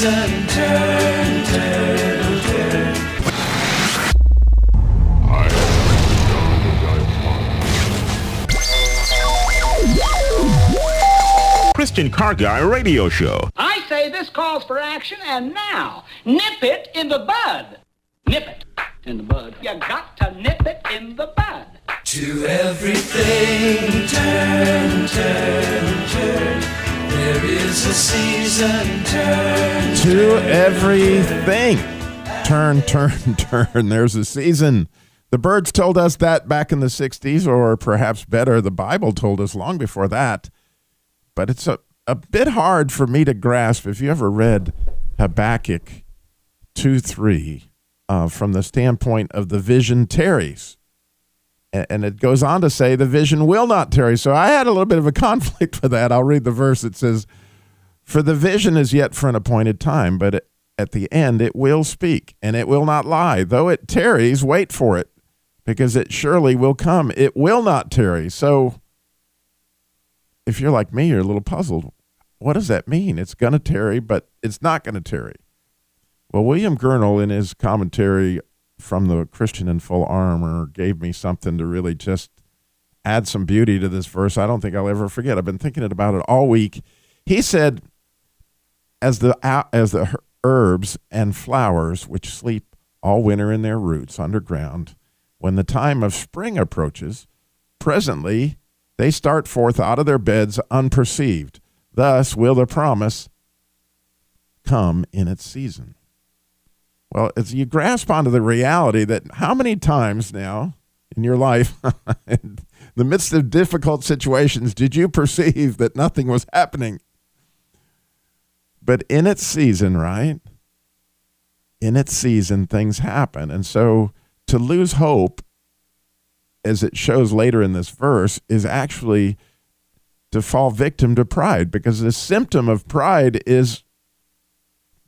is a season, turn, turn, turn. Christian Car Guy Radio Show. I say this calls for action, and now, nip it in the bud. Nip it in the bud. You got to nip it in the bud. To everything, turn, turn, turn. There is a season, turn, to everything. Turn, turn, turn. There's a season. The Byrds told us that back in the 60s, or perhaps better, the Bible told us long before that. But it's a, a bit hard for me to grasp if you ever read Habakkuk 2 3 uh, from the standpoint of the vision tarries. And it goes on to say the vision will not tarry. So I had a little bit of a conflict with that. I'll read the verse. It says, For the vision is yet for an appointed time, but at the end it will speak, and it will not lie. Though it tarries, wait for it, because it surely will come. It will not tarry. So if you're like me, you're a little puzzled. What does that mean? It's going to tarry, but it's not going to tarry. Well, William Gurnall, in his commentary from the Christian in Full Armor, gave me something to really just add some beauty to this verse. I don't think I'll ever forget. I've been thinking about it all week. He said, "As the as the herbs and flowers which sleep all winter in their roots underground, when the time of spring approaches, presently they start forth out of their beds unperceived. Thus will the promise come in its season." Well, as you grasp onto the reality that how many times now in your life, in the midst of difficult situations, did you perceive that nothing was happening? But in its season, right? In its season, things happen. And so to lose hope, as it shows later in this verse, is actually to fall victim to pride because the symptom of pride is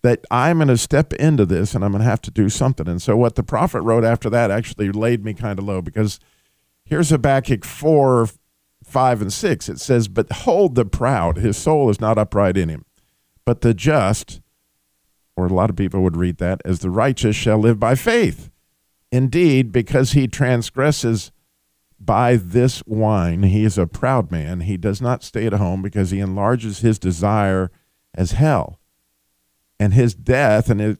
that I'm going to step into this and I'm going to have to do something. And so what the prophet wrote after that actually laid me kind of low because here's Habakkuk 4, 5, and 6. It says, But hold the proud, his soul is not upright in him. But the just, or a lot of people would read that, as the righteous shall live by faith. Indeed, because he transgresses by this wine, he is a proud man. He does not stay at home because he enlarges his desire as hell and his death and it,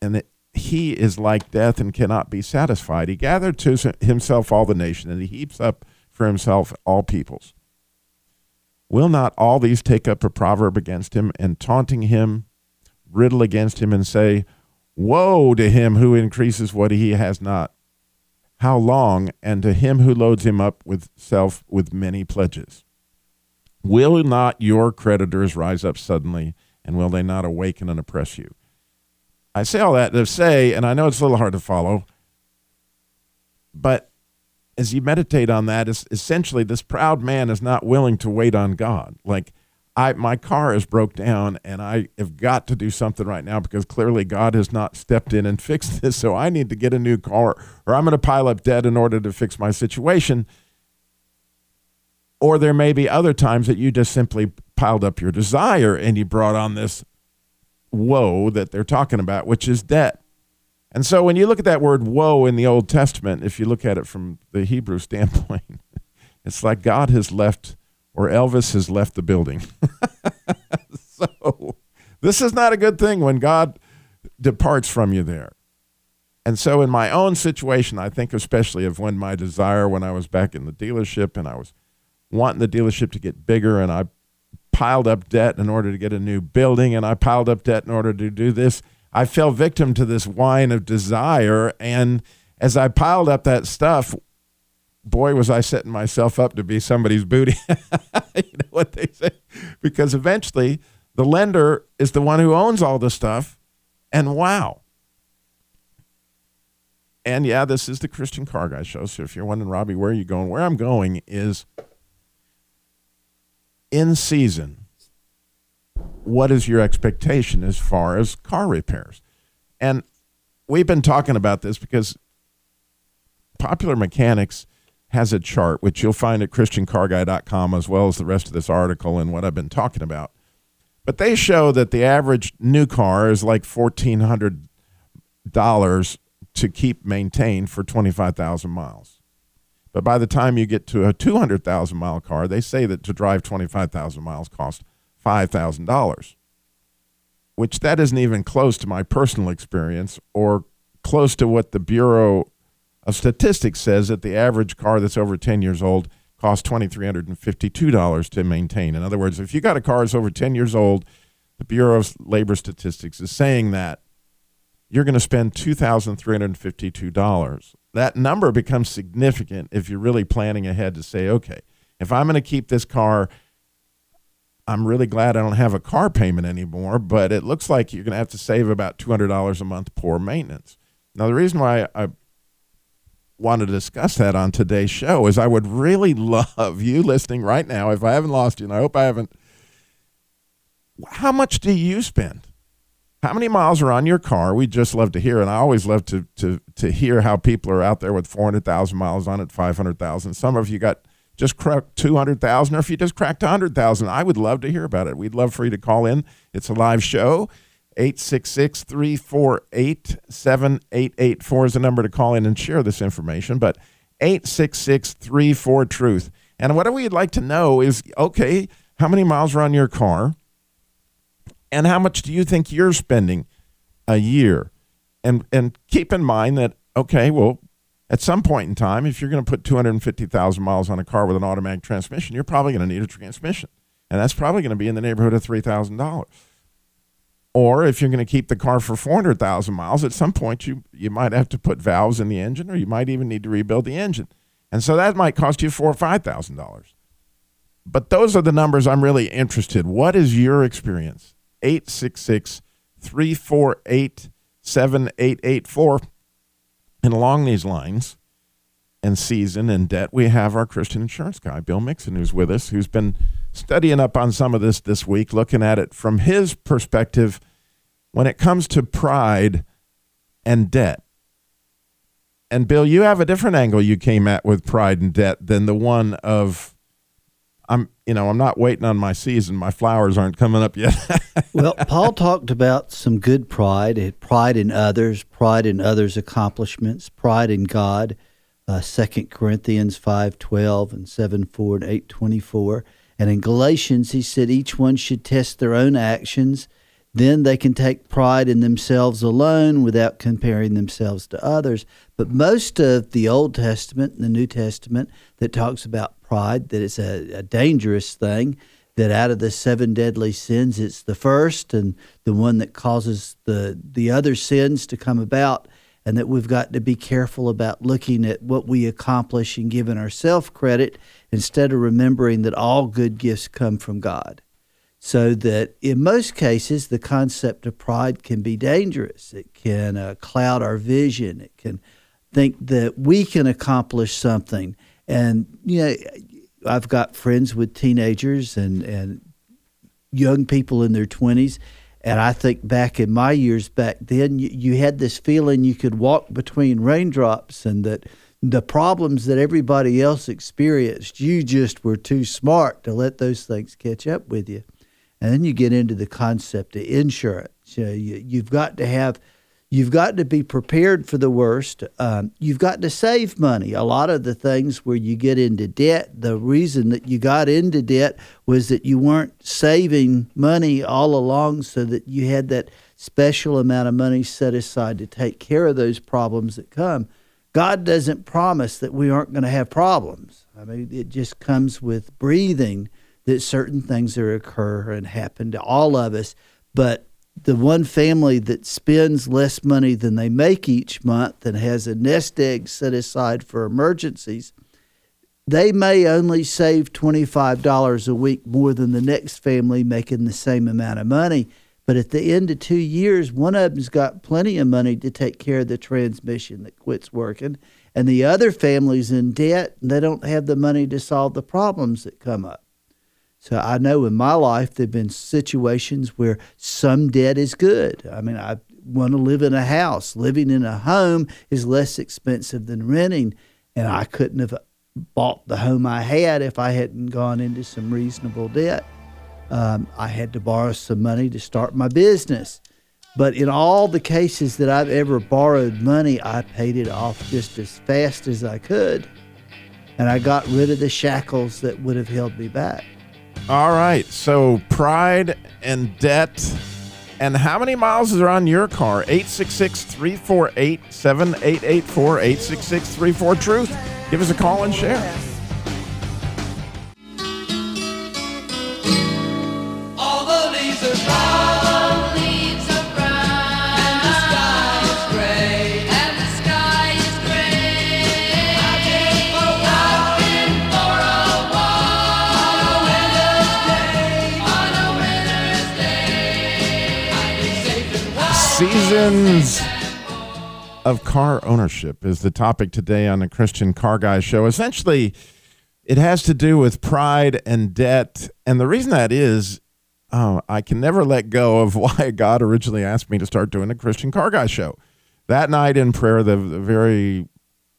and he is like death and cannot be satisfied. He gathered to himself all the nation, and he heaps up for himself all peoples. Will not all these take up a proverb against him and taunting him, riddle against him, and say, Woe to him who increases what he has not? How long? And to him who loads him up with self with many pledges. Will not your creditors rise up suddenly? And will they not awaken and oppress you? I say all that to say, and I know it's a little hard to follow, but as you meditate on that, essentially this proud man is not willing to wait on God. Like, I my car is broke down, and I have got to do something right now because clearly God has not stepped in and fixed this. So I need to get a new car, or I'm going to pile up debt in order to fix my situation. Or there may be other times that you just simply piled up your desire and you brought on this woe that they're talking about, which is debt. And so when you look at that word woe in the Old Testament, if you look at it from the Hebrew standpoint, it's like God has left or Elvis has left the building. so this is not a good thing when God departs from you there. And so in my own situation, I think especially of when my desire when I was back in the dealership and I was wanting the dealership to get bigger and I piled up debt in order to get a new building and I piled up debt in order to do this. I fell victim to this wine of desire. And as I piled up that stuff, boy, was I setting myself up to be somebody's booty. you know what they say? Because eventually the lender is the one who owns all the stuff. And wow. And yeah, this is the Christian Car Guy Show. So if you're wondering, Robbie, where are you going? Where I'm going is in season, what is your expectation as far as car repairs? And we've been talking about this because Popular Mechanics has a chart, which you'll find at ChristianCarGuy.com, as well as the rest of this article and what I've been talking about. But they show that the average new car is like fourteen hundred dollars to keep maintained for twenty five thousand miles. But by the time you get to a two hundred thousand mile car, they say that to drive twenty five thousand miles costs five thousand dollars. Which that isn't even close to my personal experience or close to what the Bureau of Statistics says that the average car that's over 10 years old costs $2,352 to maintain. In other words, if you got a car that's over 10 years old, the Bureau of Labor Statistics is saying that you're going to spend $2,352. That number becomes significant if you're really planning ahead to say, okay, if I'm going to keep this car, I'm really glad I don't have a car payment anymore, but it looks like you're going to have to save about $200 a month poor maintenance. Now, the reason why I want to discuss that on today's show is I would really love you listening right now, if I haven't lost you, and I hope I haven't. How much do you spend? How many miles are on your car? We just love to hear, and I always love to to to hear how people are out there with four hundred thousand miles on it, five hundred thousand. Some of you got just cracked two hundred thousand, or if you just cracked hundred thousand, I would love to hear about it. We'd love for you to call in. It's a live show. 866 348 7884 is the number to call in and share this information. But 866 34 Truth. And what we'd like to know is okay, how many miles are on your car? And how much do you think you're spending a year? And, and keep in mind that, okay, well, at some point in time, if you're going to put 250,000 miles on a car with an automatic transmission, you're probably going to need a transmission. And that's probably going to be in the neighborhood of $3,000. Or if you're going to keep the car for 400,000 miles, at some point you, you might have to put valves in the engine or you might even need to rebuild the engine. And so that might cost you four or $5,000. But those are the numbers I'm really interested. What is your experience? 866 348 7884. And along these lines and season and debt, we have our Christian insurance guy, Bill Mixon, who's with us, who's been studying up on some of this this week, looking at it from his perspective when it comes to pride and debt. And Bill, you have a different angle you came at with pride and debt than the one of I'm, you know, I'm not waiting on my season. My flowers aren't coming up yet. well, Paul talked about some good pride, pride in others, pride in others' accomplishments, pride in God. Uh, Second Corinthians five twelve and seven four and eight twenty four. And in Galatians, he said each one should test their own actions. Then they can take pride in themselves alone without comparing themselves to others. But most of the Old Testament and the New Testament that talks about pride, that it's a, a dangerous thing, that out of the seven deadly sins, it's the first and the one that causes the, the other sins to come about and that we've got to be careful about looking at what we accomplish and giving ourselves credit instead of remembering that all good gifts come from God. So that in most cases, the concept of pride can be dangerous. It can uh, cloud our vision. It can think that we can accomplish something. And, you know, I've got friends with teenagers and, and young people in their 20s and I think back in my years back then, you, you had this feeling you could walk between raindrops and that the problems that everybody else experienced, you just were too smart to let those things catch up with you. And then you get into the concept of insurance. You know, you, you've got to have You've got to be prepared for the worst. Um, you've got to save money. A lot of the things where you get into debt, the reason that you got into debt was that you weren't saving money all along so that you had that special amount of money set aside to take care of those problems that come. God doesn't promise that we aren't going to have problems. I mean, it just comes with breathing that certain things are occur and happen to all of us. But the one family that spends less money than they make each month and has a nest egg set aside for emergencies, they may only save $25 a week more than the next family making the same amount of money. But at the end of two years, one of them's got plenty of money to take care of the transmission that quits working, and the other family's in debt and they don't have the money to solve the problems that come up. So I know in my life there have been situations where some debt is good. I mean, I want to live in a house. Living in a home is less expensive than renting, and I couldn't have bought the home I had if I hadn't gone into some reasonable debt. Um, I had to borrow some money to start my business. But in all the cases that I've ever borrowed money, I paid it off just as fast as I could. And I got rid of the shackles that would have held me back. All right. So pride and debt. And how many miles are on your car? 866 348 7884 866 34 Truth. Give us a call and share. Warm. Seasons of car ownership is the topic today on the Christian Car Guy Show. Essentially, it has to do with pride and debt. And the reason that is, oh, I can never let go of why God originally asked me to start doing the Christian Car Guy Show. That night in prayer, the, the very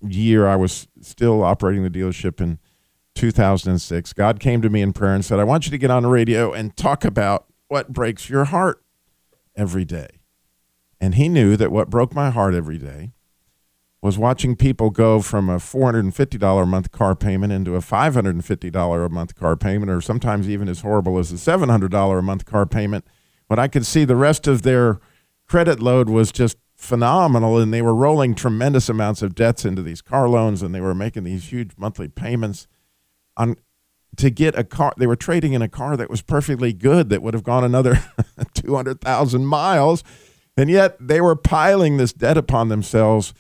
year I was still operating the dealership in 2006, God came to me in prayer and said, I want you to get on the radio and talk about what breaks your heart every day. And he knew that what broke my heart every day was watching people go from a $450 a month car payment into a $550 a month car payment, or sometimes even as horrible as a $700 a month car payment, when I could see the rest of their credit load was just phenomenal and they were rolling tremendous amounts of debts into these car loans and they were making these huge monthly payments on to get a car they were trading in a car that was perfectly good that would have gone another 200,000 miles and yet they were piling this debt upon themselves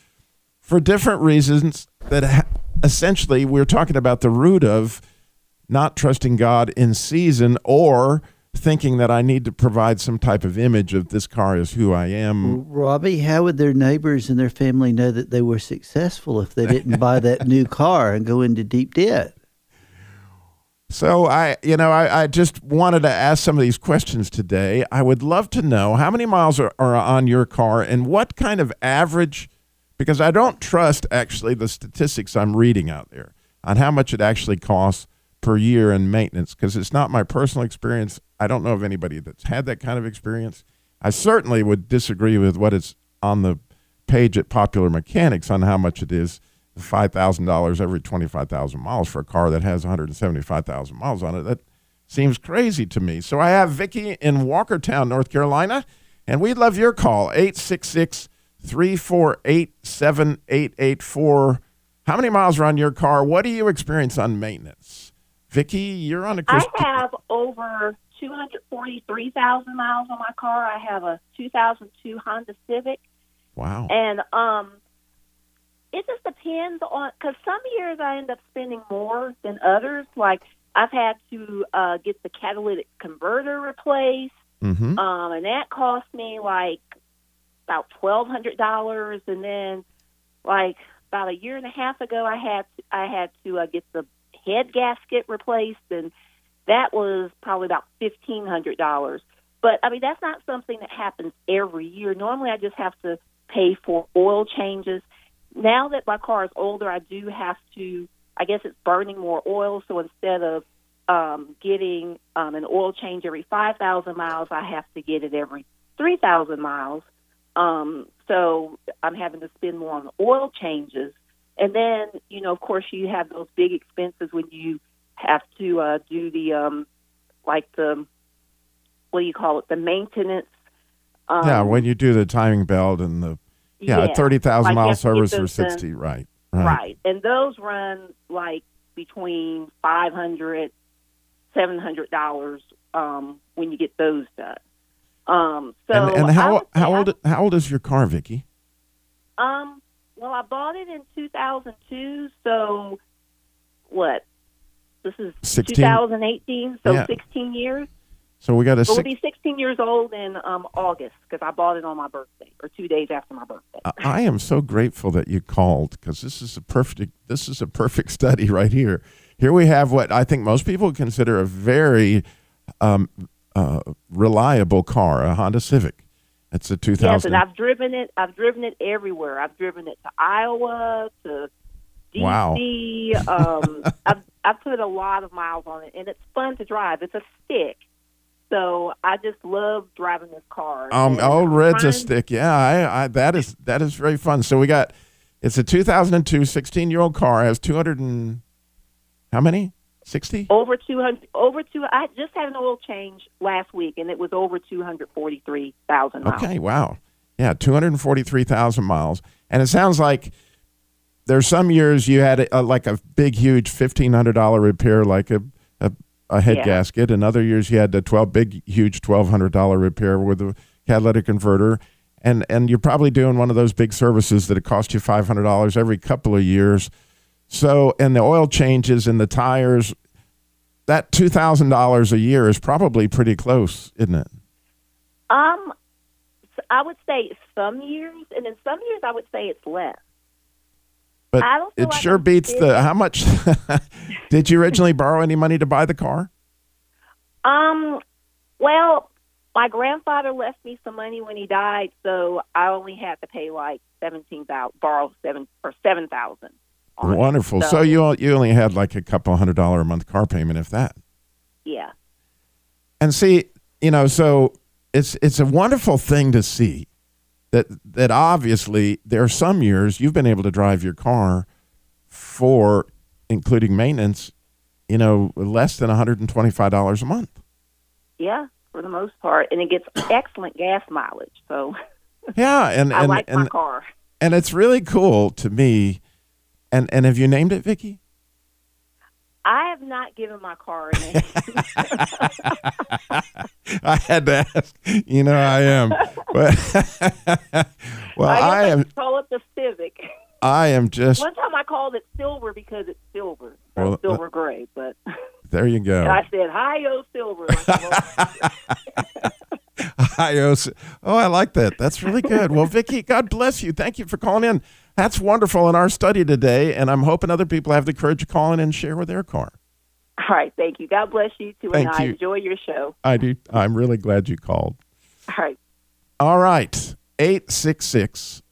for different reasons that ha- essentially we're talking about the root of not trusting God in season or thinking that I need to provide some type of image of this car is who I am. Robbie, how would their neighbors and their family know that they were successful if they didn't buy that new car and go into deep debt? So I, you know, I, I just wanted to ask some of these questions today. I would love to know how many miles are, are on your car and what kind of average, because I don't trust actually the statistics I'm reading out there on how much it actually costs per year in maintenance, because it's not my personal experience. I don't know of anybody that's had that kind of experience. I certainly would disagree with what it's on the page at Popular Mechanics on how much it is five thousand dollars every twenty five thousand miles for a car that has one hundred seventy five thousand miles on it. That seems crazy to me. So I have Vicky in Walkertown, North Carolina, and we'd love your call 866 348 7884. How many miles are on your car? What do you experience on maintenance? Vicky, you're on a Christi- I have over 243,000 miles on my car. I have a 2002 Honda Civic, Wow. and um, depends on because some years I end up spending more than others. Like I've had to uh, get the catalytic converter replaced, Mm-hmm. um, and that cost me like about twelve hundred dollars. And then, like about a year and a half ago, I had to, I had to uh, get the head gasket replaced, and that was probably about fifteen hundred dollars. But I mean, that's not something that happens every year. Normally, I just have to pay for oil changes. Now that my car is older, I do have to. I guess it's burning more oil, so instead of um, getting um, an oil change every 5,000 miles, I have to get it every 3,000 miles. Um, so I'm having to spend more on oil changes. And then, you know, of course, you have those big expenses when you have to uh, do the, um, like the, what do you call it, the maintenance. Um, yeah, when you do the timing belt and the yeah, yeah, thirty thousand like mile have to get service for sixty, right? Right. Right. And those run like between five hundred, seven hundred dollars um, when you get those done. Um, so and and I how how I- old how old is your car, Vicky? Um, well, I bought it in two thousand two. So what? This is 16? 2018, so Yeah. 16 years. So we got a It will be 16 years old in um, August because I bought it on my birthday or two days after my birthday. I- am so grateful that you called because this is a perfect this is a perfect study right here. Here we have what I think most people consider a very um, uh, reliable car, a Honda Civic. It's a Yes, 2000. and I've driven it. I've driven it everywhere. I've driven it to Iowa, to Wow. DC. Um, I've I've put a lot of miles on it, and it's fun to drive. It's a stick, So I just love driving this car. Um, oh, I'm red's a stick. Yeah, I, I, that is that is very fun. So we got it's a 2002 16 year old car has 200 and how many? 60? Over two hundred, over two. I just had an oil change last week, and it was over two hundred forty-three thousand miles. Okay, wow. Yeah, 243,000 miles. And it sounds like there's some years you had a, like a big, huge $1,500 repair, like a, a, head Yeah. gasket. And other years you had a 12 big, huge $1,200 repair with a catalytic converter. And, and you're probably doing one of those big services that it costs you $500 every couple of years. So, and the oil changes and the tires, that $2,000 a year is probably pretty close, isn't it? Um, I would say some years, and in some years I would say it's less. But I don't it like sure beats the how much did you originally borrow any money to buy the car? Um, well, my grandfather left me some money when he died, so I only had to pay like seventeen thousand, borrow seven or seven thousand. Wonderful. So, you you only had like a couple hundred dollar a month car payment, if that. yeah, And see, you know, so it's it's a wonderful thing to see that that obviously there are some years you've been able to drive your car for including maintenance, you know, less than one hundred and twenty five dollars a month. yeah, for the most part, and it gets excellent gas mileage. So Yeah, and I and like my and, car. and it's really cool to me. And and have you named it, Vicky? I have not given my car a name. I had to ask. You know, I am. Well, I, I am. call it the Civic. I am just. One time I called it silver because it's silver, Well, uh, silver gray. But There you go. and I said, "Hi, yo, silver." I said, well, I also- oh, I like that. That's really good. Well, Vicky, God bless you. Thank you for calling in. That's wonderful in our study today, and I'm hoping other people have the courage to call in and share with their car. All right, thank you. God bless you too, Thank and I you. enjoy your show. I do. I'm really glad you called. All right. All right. 866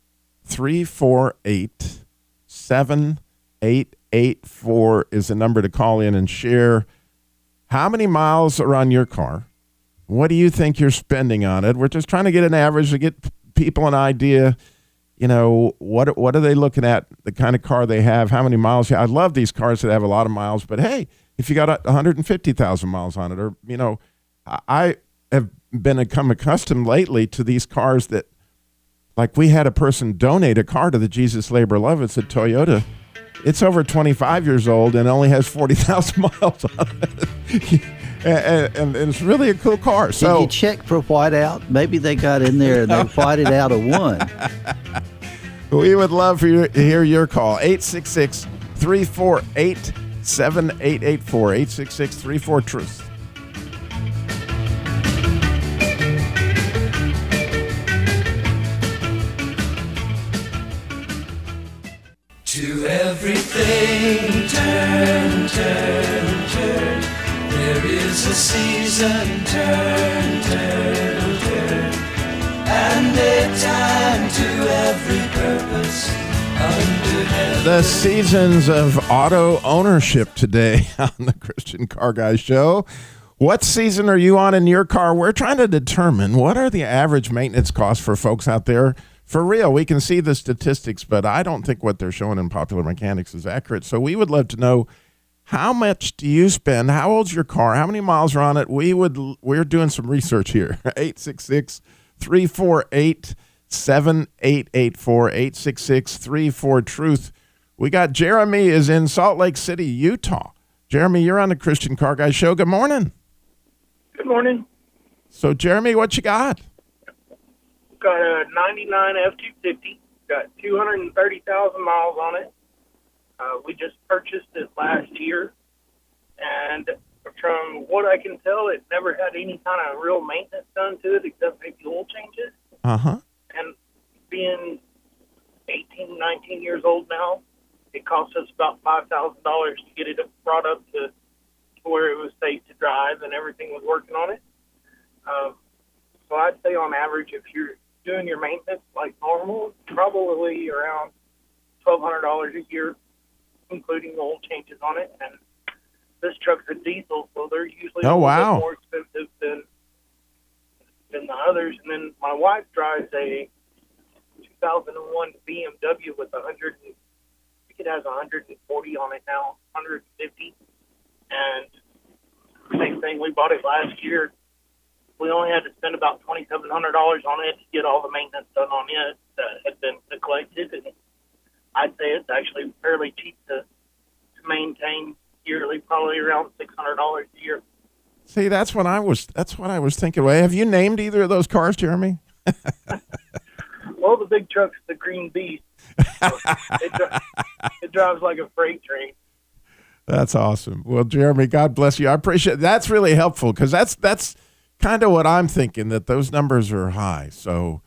348 7884 is the number to call in and share how many miles are on your car. What do you think you're spending on it? We're just trying to get an average to get people an idea. You know what? What are they looking at? The kind of car they have, how many miles? I love these cars that have a lot of miles. But hey, if you got 150,000 miles on it, or you know, I- have been become accustomed lately to these cars that, like, we had a person donate a car to the Jesus Labor Love. It's a Toyota. It's over 25 years old and only has 40,000 miles on it. And, and, and it's really a cool car. Did So you check for whiteout? Maybe they got in there and they whited out a one. we would love for you to hear your call. 866 348 7884. 866 34 Truth. To everything turn, turn, turn. A season, turn, turn, turn. And a time to every purpose. The seasons of auto ownership today on the Christian Car Guy Show. What season are you on in your car? We're trying to determine what are the average maintenance costs for folks out there. For real, we can see the statistics, but I don't think what they're showing in Popular Mechanics is accurate. So we would love to know how much do you spend? How old's your car? How many miles are on it? We would we're doing some research here. 866 348 7884 866 34 Truth. We got Jeremy is in Salt Lake City, Utah. Jeremy, you're on the Christian Car Guy Show. Good morning. Good morning. So, Jeremy, what you got? Got a 99 F250. Got 230,000 miles on it. Uh, we just purchased it last year. And from what I can tell, it never had any kind of real maintenance done to it except maybe oil changes. Uh huh. And being 18, 19 years old now, it cost us about $5,000 to get it brought up to, to where it was safe to drive and everything was working on it. Um, so I'd say on average, if you're doing your maintenance like normal, probably around twelve hundred dollars a year, including oil changes on it. And this truck's a diesel, so they're usually Oh, a little wow. bit more expensive than than the others. And then my wife drives a 2001 BMW with 100. and- I think it has 140 on it now, 150. And same thing. We bought it last year. We only had to spend about $2,700 on it to get all the maintenance done on it that had been neglected. And I'd say it's actually fairly cheap to, to maintain yearly, probably around $600 a year. See, that's what I was. That's what I was thinking. Well, have you named either of those cars, Jeremy? Well, the big truck's the Green Beast. it, dri- it drives like a freight train. That's awesome. Well, Jeremy, God bless you. I appreciate that's really helpful because that's that's kind of what I'm thinking that those numbers are high. So,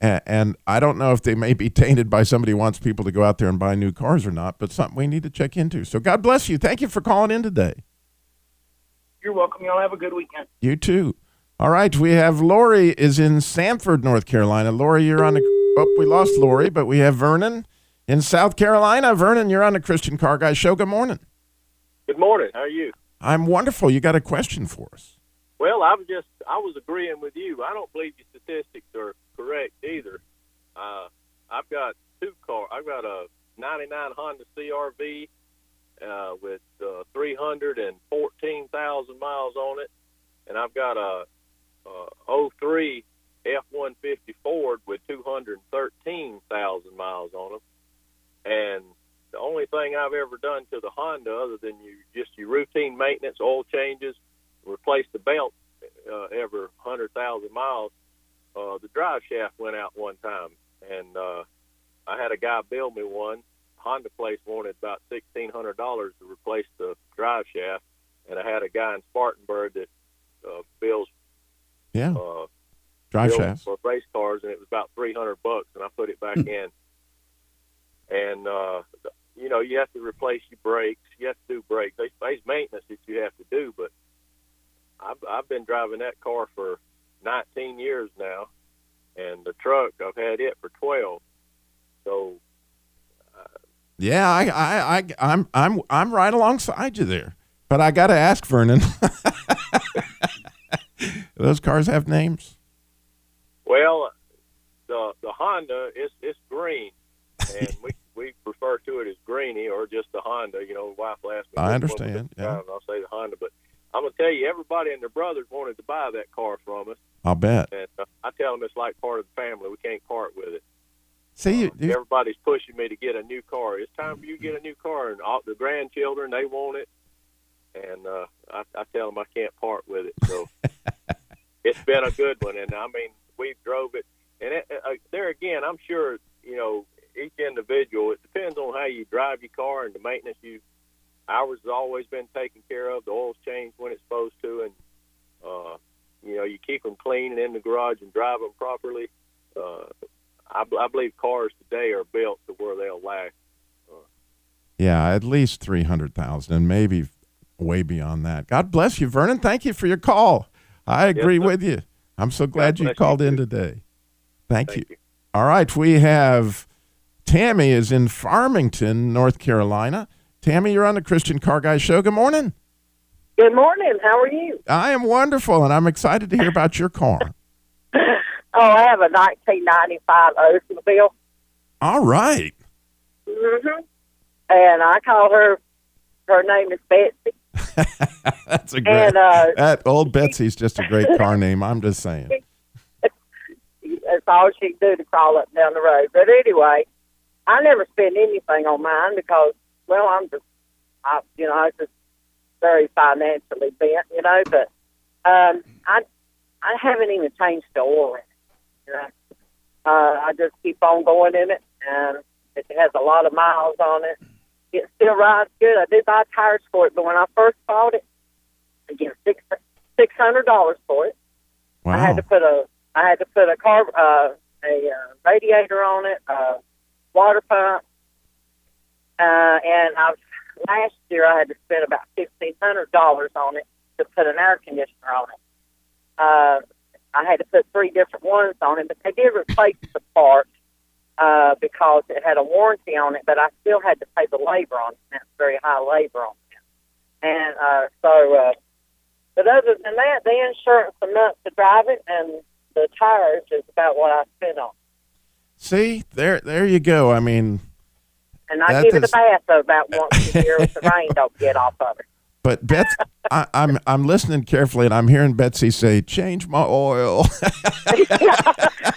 and, and I don't know if they may be tainted by somebody who wants people to go out there and buy new cars or not, but something we need to check into. So, God bless you. Thank you for calling in today. You're welcome. Y'all have a good weekend. You too. All right, we have Lori is in Sanford, North Carolina. Lori, you're on the. Oh, we lost Lori, but we have Vernon in South Carolina. Vernon, you're on the Christian Car Guy Show. Good morning. Good morning. How are you? I'm wonderful. You got a question for us? Well, I was just I was agreeing with you. I don't believe your statistics are correct either. Uh, I've got two car. I've got a '99 Honda CRV uh, with uh, 314,000 miles on it, and I've got a, a 03 F-150 Ford with 213,000 miles on them. And the only thing I've ever done to the Honda, other than you just your routine maintenance, oil changes, replace the belt uh, every hundred thousand miles. Uh, the drive shaft went out one time, and uh, I had a guy build me one. Honda place wanted about sixteen hundred dollars to replace the drive shaft, and I had a guy in Spartanburg that uh, builds Yeah, uh, drive shafts. for race cars, and it was about three hundred bucks, and I put it back in. And uh, you know, you have to replace your brakes. You have to do brakes. There's maintenance that you have to do, but I've I've been driving that car for 19 years now, and the truck I've had it for 12. So uh, Yeah, I, I, I, I'm, I'm, I'm right alongside you there. But I got to ask Vernon. Those cars have names. Well, the the Honda is it's green, and we we refer to it as Greenie or just the Honda. You know, wife asked me. I understand, yeah. I'll say the Honda, but I'm gonna tell you, everybody and their brothers wanted to buy that car from us, I'll bet. and uh, I tell them it's like part of the family. We can't part with it. See, you, you, Everybody's pushing me to get a new car. It's time for you to get a new car, and all the grandchildren they want it, and uh, I, I tell them I can't part with it. So it's been a good one, and I mean we've drove it, and it, uh, there again, I'm sure you know each individual. It depends on how you drive your car and the maintenance you. Ours has always been taken care of. The oil's changed when it's supposed to, and uh, you know you keep them clean and in the garage and drive them properly. Uh, I, I believe cars today are built to where they'll last. Uh, yeah, at least three hundred thousand, and maybe way beyond that. God bless you, Vernon. Thank you for your call. I agree sir. with you. I'm so glad you bless you, called in too. today. Thank, Thank you. you. All right, we have Tammy is in Farmington, North Carolina. Tammy, you're on the Christian Car Guy Show. Good morning. Good morning. How are you? I am wonderful, and I'm excited to hear about your car. Oh, I have a 1995 Oldsmobile. All right. Mm-hmm. And I call her, her name is Betsy. That's a great. And uh, that old Betsy's just a great car name. I'm just saying. that's all she can do to crawl up and down the road. But anyway, I never spend anything on mine because, well, I'm just, I, you know, I just very financially bent, you know. But um, I, I haven't even changed the oil in it. You know, uh, I just keep on going in it, and it has a lot of miles on it. It still rides good. I did buy tires for it, but when I first bought it, I gave six six hundred dollars for it. Wow. I had to put a I had to put a car uh, a uh, radiator on it, a water pump, uh, and I last year I had to spend about fifteen hundred dollars on it to put an air conditioner on it. Uh, I had to put three different ones on it, but they did replace the part uh, because it had a warranty on it, but I still had to pay the labor on it. That's very high labor on it. And uh, so, uh, but other than that, the insurance enough to drive it, and the tires is about what I spent on. See, there, there you go. I mean, And I That give it a is- bath about once a year if the rain don't get off of it. but Beth, I, I'm, I'm listening carefully, and I'm hearing Betsy say, "Change my oil."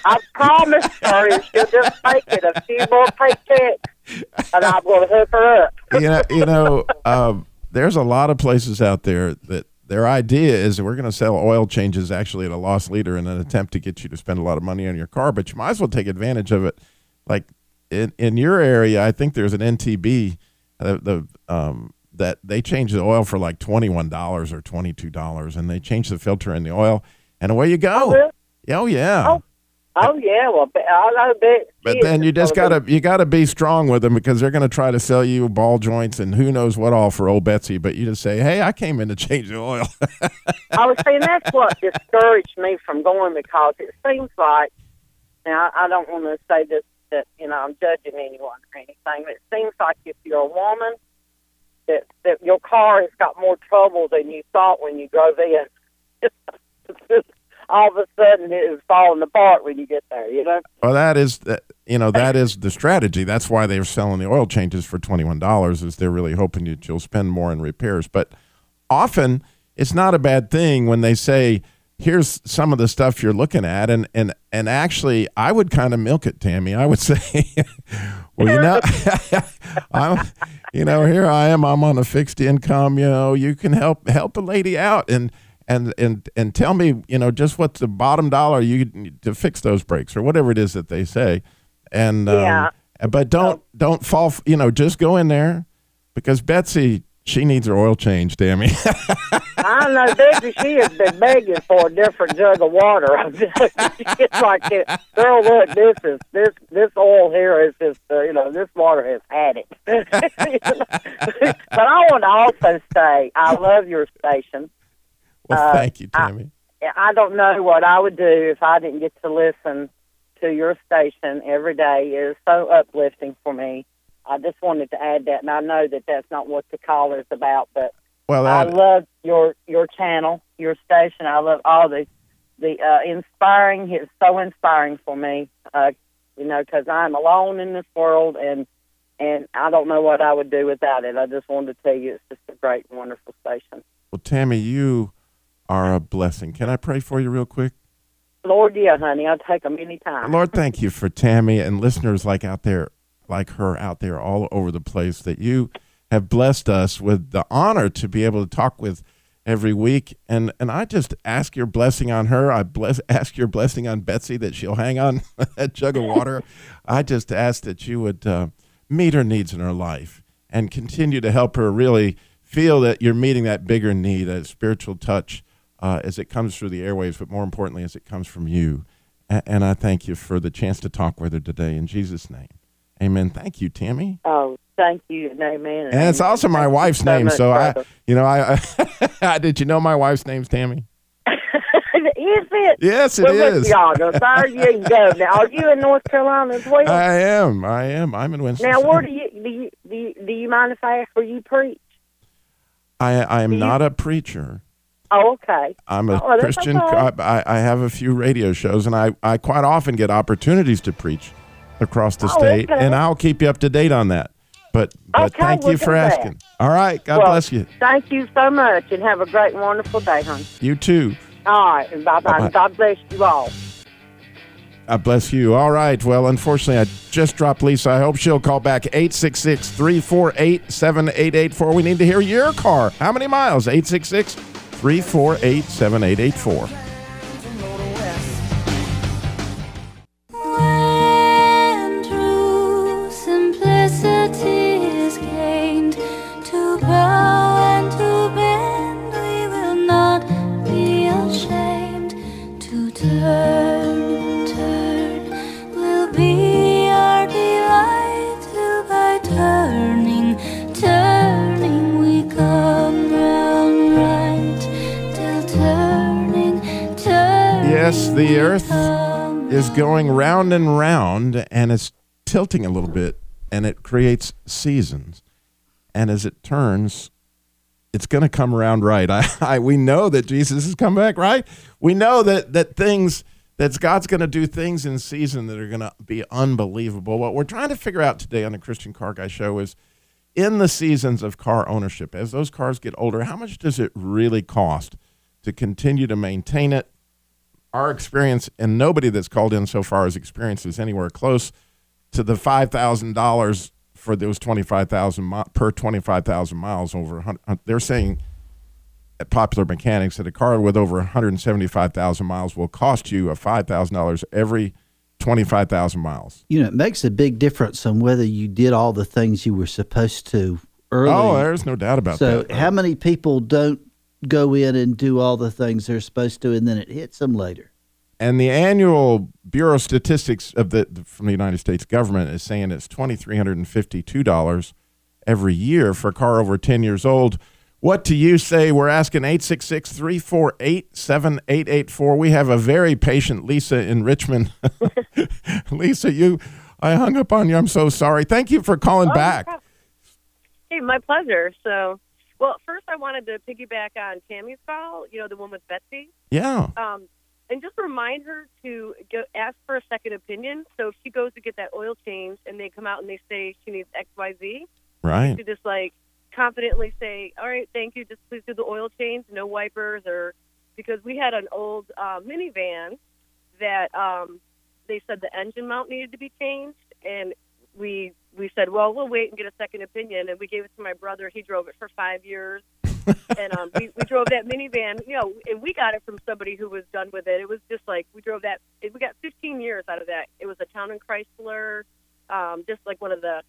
I promise her she'll just take it a few more paychecks, and I'm going to hook her up. you know, you know, um, there's a lot of places out there that their idea is that we're going to sell oil changes actually at a loss leader in an attempt to get you to spend a lot of money on your car, but you might as well take advantage of it. Like in, in your area, I think there's an NTB uh, the um, that they change the oil for like twenty one dollars or twenty two dollars, and they change the filter in the oil, and away you go. really? Oh yeah. Oh, Oh yeah, well, I that. But then you just gotta you gotta be strong with them because they're gonna try to sell you ball joints and who knows what all for old Betsy. But you just say, "Hey, I came in to change the oil." I was saying that's what discouraged me from going because it seems like now I don't want to say this that you know I'm judging anyone or anything, but it seems like if you're a woman that that your car has got more trouble than you thought when you drove in. All of a sudden it was falling apart when you get there, you know. well, that is that you know that is the strategy. That's why they're selling the oil changes for twenty one dollars. Is they're really hoping that you'll spend more in repairs. But often it's not a bad thing when they say. Here's some of the stuff you're looking at, and and and actually, I would kind of milk it, Tammy. I would say, well, you know, I'm, you know, here I am. I'm on a fixed income. You know, you can help help a lady out, and and and and tell me, you know, just what's the bottom dollar you need to fix those brakes or whatever it is that they say, and Yeah. um, but don't don't fall. You know, just go in there because Betsy she needs her oil change, Tammy. I know, Debbie, she has been begging for a different jug of water. it's like, girl, look, this is this this oil here is just, uh, you know, this water has had it. but I want to also say, I love your station. well, Uh, thank you, I- Tammy. I don't know what I would do if I didn't get to listen to your station every day. It is so uplifting for me. I just wanted to add that, and I know that that's not what the call is about, but well, I love your your channel, your station. I love all the the uh, inspiring. It's so inspiring for me, uh, you know, because I'm alone in this world, and and I don't know what I would do without it. I just wanted to tell you, it's just a great, wonderful station. well, Tammy, you are a blessing. Can I pray for you real quick? Lord, yeah, honey, I'll take them anytime. Lord, thank you for Tammy and listeners like out there, like her out there all over the place, that you have blessed us with the honor to be able to talk with every week. And and I just ask your blessing on her. I bless ask your blessing on Betsy that she'll hang on that jug of water. I just ask that you would uh, meet her needs in her life and continue to help her really feel that you're meeting that bigger need, a spiritual touch uh, as it comes through the airwaves, but more importantly, as it comes from you. And I thank you for the chance to talk with her today in Jesus' name. Amen. Thank you, Tammy. Oh, thank you, and amen. And it's also my wife's so name. So I, you know, I, I did you know my wife's name's Tammy? is it? Yes, it look, is. y'all, you go. Now, are you in North Carolina as well? I am. I am. I'm in Winston. now, where do you do you do you, do you mind if I ask where you preach? I, I am do you- not a preacher. Oh, okay. I'm a Oh, Christian. okay. I, I have a few radio shows, and I, I quite often get opportunities to preach across the Oh, state, okay. and I'll keep you up to date on that. But but Okay, thank you for that. asking. All right. God Well, bless you. Thank you so much, and have a great, wonderful day, honey. You too. All right, and bye Bye-bye. bye. God bless you all. I bless you. All right. Well, unfortunately, I just dropped Lisa. I hope she'll call back 866 348 7884. We need to hear your car. How many miles? 866 348 7884. Going round and round and it's tilting a little bit and it creates seasons. And as it turns, it's going to come around right. I, I, we know that Jesus has come back, right? We know that, that things that God's going to do things in season that are going to be unbelievable. What we're trying to figure out today on the Christian Car Guy Show is in the seasons of car ownership, as those cars get older, how much does it really cost to continue to maintain it? Our experience, and nobody that's called in so far has experienced this anywhere close to the five thousand dollars for those twenty five thousand mi- per twenty five thousand miles over. a hun- uh, They're saying at Popular Mechanics that a car with over one hundred seventy five thousand miles will cost you a five thousand dollars every twenty five thousand miles. You know, it makes a big difference on whether you did all the things you were supposed to early. Oh, there's no doubt about so, that. So, how many people don't go in and do all the things they're supposed to, and then it hits them later? And the annual Bureau of Statistics of the from the United States government is saying it's twenty three hundred and fifty two dollars every year for a car over ten years old. What do you say? We're asking 866 348 7884. We have a very patient Lisa in Richmond. Lisa, you, I hung up on you. I'm so sorry. Thank you for calling Oh, back. problem. Hey, my pleasure. So, well, first I wanted to piggyback on Tammy's call. You know, the one with Betsy. Yeah. Um, and just remind her to go ask for a second opinion. So if she goes to get that oil change and they come out and they say she needs X, Y, Z, Right. to just like confidently say, "All right, thank you. Just please do the oil change, no wipers," or because we had an old uh, minivan that um, they said the engine mount needed to be changed, and we we said, "Well, we'll wait and get a second opinion," and we gave it to my brother. He drove it for five years. and um, we, we drove that minivan, you know, and we got it from somebody who was done with it. It was just like we drove that. We got 15 years out of that. It was a Town and Chrysler, um, just like one of the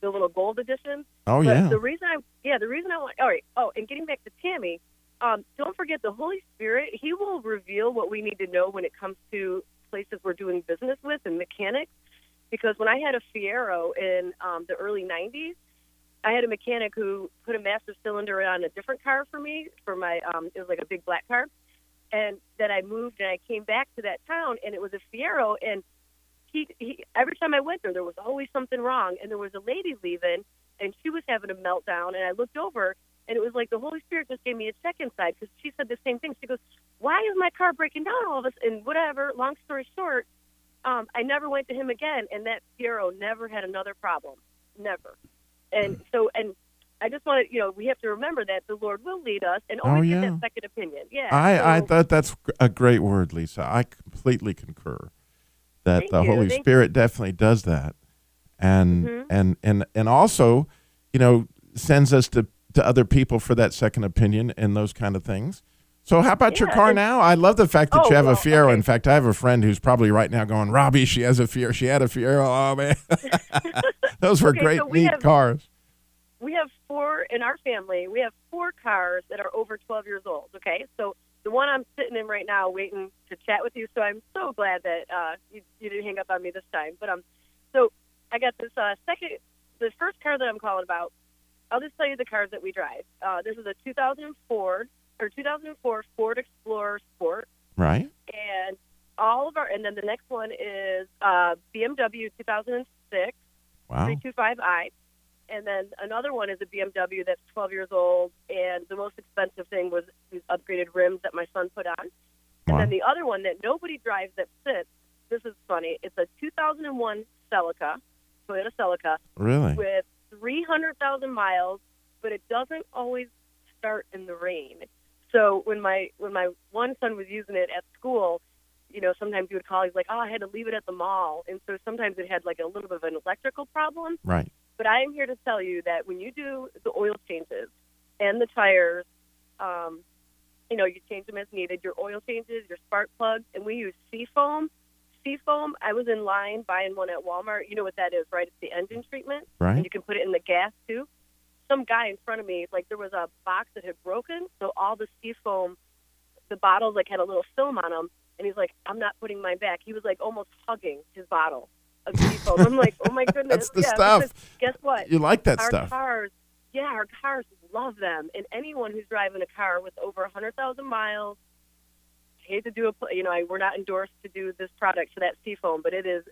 the little gold editions. Oh, But yeah. The reason I yeah the reason I want all right oh and getting back to Tammy, um, don't forget the Holy Spirit. He will reveal what we need to know when it comes to places we're doing business with and mechanics. Because when I had a Fiero in um, the early '90s, I had a mechanic who put a master cylinder on a different car for me for my um, it was like a big black car, and then I moved and I came back to that town and it was a Fiero and he, he every time I went there, there was always something wrong. And there was a lady leaving, and she was having a meltdown. And I looked over, and it was like the Holy Spirit just gave me a check inside because she said the same thing. She goes, "Why is my car breaking down all of this?" And whatever. Long story short, um, I never went to him again, and that Fiero never had another problem, never. And so, and I just wanted, you know, we have to remember that the Lord will lead us, and Oh, yeah. get that second opinion. Yeah. I, I thought that's a great word, Lisa. I completely concur that the you. Holy Spirit definitely does that, and Mhm. and and and also, you know, sends us to to other people for that second opinion and those kind of things. So, how about your car now? I love the fact that Oh, you have well, a Fiero. okay. In fact, I have a friend who's probably right now going, "Robbie, she has a Fiero. She had a Fiero. Oh man, those were Okay, great, so we neat have- cars." we have four in our family. We have four cars that are over 12 years old. Okay, so the one I'm sitting in right now, waiting to chat with you. So I'm so glad that uh, you, you didn't hang up on me this time. But um, so I got this uh, second, the first car that I'm calling about. I'll just tell you the cars that we drive. Uh, this is a 2004 or 2004 Ford Explorer Sport, Right? and all of our, and then the next one is uh, BMW 2006 Wow. 325i. And then another one is a BMW that's 12 years old, and the most expensive thing was these upgraded rims that my son put on. And Wow. then the other one that nobody drives that sits, this is funny, it's a 2001 Celica, Toyota Celica, Really? with 300,000 miles, but it doesn't always start in the rain. So when my when my one son was using it at school, you know, sometimes he would call. He's like, "Oh, I had to leave it at the mall," and so sometimes it had like a little bit of an electrical problem. Right. But I am here to tell you that when you do the oil changes and the tires, um, you know, you change them as needed. Your oil changes, your spark plugs, and we use Seafoam. Seafoam. I was in line buying one at Walmart. You know what that is, right? It's the engine treatment, Right. and you can put it in the gas too. Some guy in front of me, like there was a box that had broken, so all the Seafoam, the bottles like had a little film on them, and he's like, "I'm not putting mine back." He was like almost hugging his bottle of Seafoam. I'm like, "Oh my goodness!" That's the yeah, stuff. because Guess what? You like that our stuff. cars, yeah, our cars love them, and anyone who's driving a car with over a hundred thousand miles, hate to do a, you know, I, we're not endorsed to do this product for that Seafoam, but it is,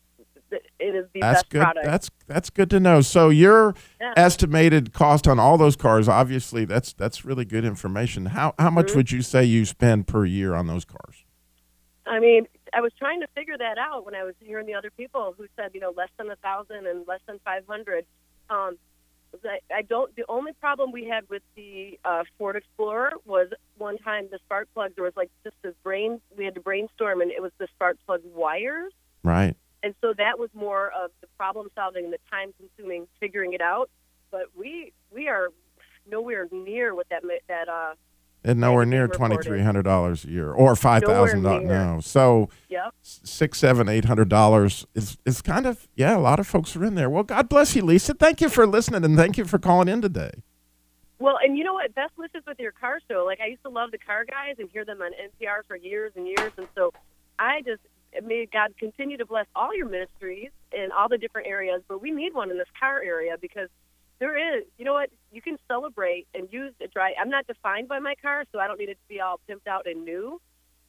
it is the That's best good. product. That's that's good to know. So your Yeah. estimated cost on all those cars, obviously, that's that's really good information. How how much Mhm. would you say you spend per year on those cars? I mean, I was trying to figure that out when I was hearing the other people who said, you know, less than a thousand and less than five hundred. Um, I, I don't. The only problem we had with the uh, Ford Explorer was one time the spark plug. There was like just this brain. We had to brainstorm, and it was the spark plug wires. Right. And so that was more of the problem solving and the time consuming figuring it out. But we we are nowhere near what that that uh And nowhere near twenty three hundred dollars a year or five thousand dollars. near. No. So Yep. six, seven, eight hundred dollars is is kind of yeah. A lot of folks are in there. Well, God bless you, Lisa. Thank you for listening and thank you for calling in today. Well, and you know what? Best wishes with your car show. Like I used to love the car guys and hear them on NPR for years and years, and so I just may God continue to bless all your ministries in all the different areas. But we need one in this car area because there is. You know what? You can celebrate and use a dry. I'm not defined by my car, so I don't need it to be all pimped out and new.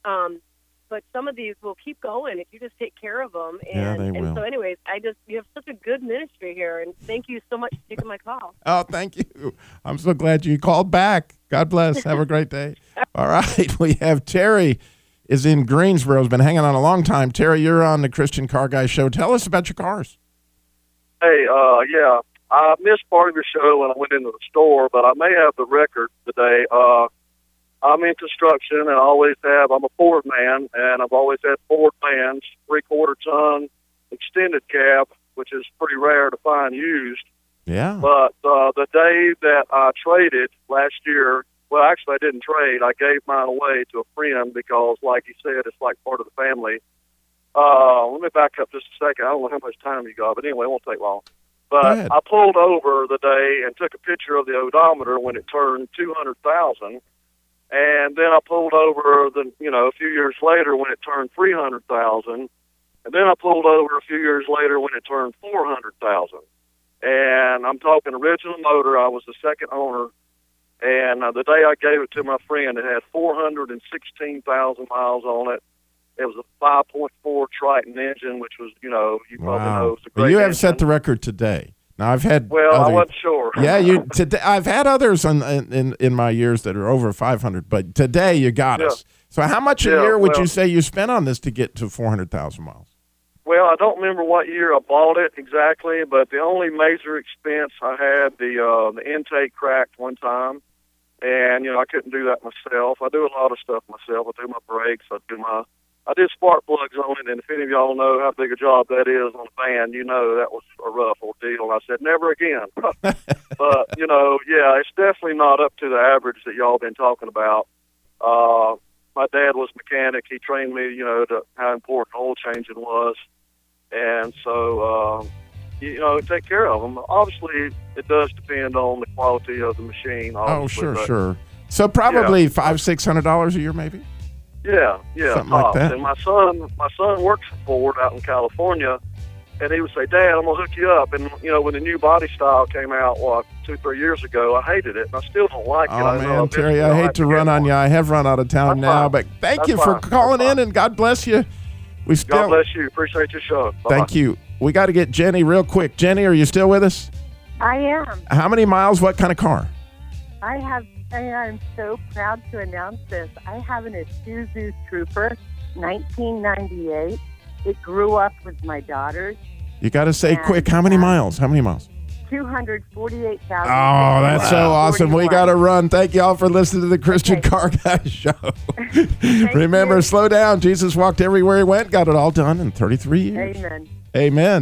Um, but some of these will keep going if you just take care of them. And, Yeah, they and will. so, anyways, I just you have such a good ministry here, and thank you so much for taking my call. Oh, thank you. I'm so glad you called back. God bless. Have a great day. All right. We have Terry is in Greensboro. Has been hanging on a long time. Terry, you're on the Christian Car Guy show. Tell us about your cars. Hey, uh, yeah, I missed part of your show when I went into the store, but I may have the record today. Uh, I'm in construction and I always have. I'm a Ford man, and I've always had Ford vans, three quarter ton, extended cab, which is pretty rare to find used. Yeah. But uh, the day that I traded last year, well, actually, I didn't trade. I gave mine away to a friend because, like he said, it's like part of the family. Uh, let me back up just a second. I don't know how much time you got, but anyway, it won't take long. But. I pulled over the day and took a picture of the odometer when it turned two hundred thousand, and then I pulled over the you know a few years later when it turned three hundred thousand, and then I pulled over a few years later when it turned four hundred thousand. And I'm talking original motor. I was the second owner, and uh, the day I gave it to my friend, it had four hundred and sixteen thousand miles on it. It was a 5.4 Triton engine, which was, you know, you probably know it's a But great you have engine. set the record today. Now I've had Well, I wasn't sure. yeah, you today. I've had others in, in in my years that are over 500, but today you got Yeah. us. So how much a Yeah, year would well- you say you spent on this to get to 400,000 miles? Well, I don't remember what year I bought it exactly, but the only major expense I had the uh, the intake cracked one time, and you know I couldn't do that myself. I do a lot of stuff myself. I do my brakes. I do my I did spark plugs on it, and if any of y'all know how big a job that is on a van, you know that was a rough ordeal. And I said never again. but you know, yeah, it's definitely not up to the average that y'all been talking about. Uh, my dad was mechanic. He trained me, you know, to how important oil changing was, and so uh, you know, take care of them. Obviously, it does depend on the quality of the machine. Oh, sure, sure. So probably five, six hundred dollars a year, maybe. Yeah, yeah, Something like oh, that. And my son, my son works for Ford out in California, and he would say, "Dad, I'm gonna hook you up." And you know, when the new body style came out, what two, three years ago, I hated it, and I still don't like it. Oh I know man, Terry, I'll I hate to run on you. I have run out of town That's now, fine. but thank That's you for fine. calling That's in, and God bless you. We still God bless you. Appreciate your show. Bye-bye. thank you. We got to get Jenny real quick. Jenny, are you still with us? I am. How many miles? What kind of car? I have, and I'm so proud to announce this. I have an Isuzu Trooper, 1998. It grew up with my daughters. You got to say And, quick. How many uh, miles? How many miles? 248,000. Oh, that's so awesome. We got to run. Thank you all for listening to the Christian Car Guy Show. Remember, you. slow down. Jesus walked everywhere he went, got it all done in 33 years. Amen. Amen.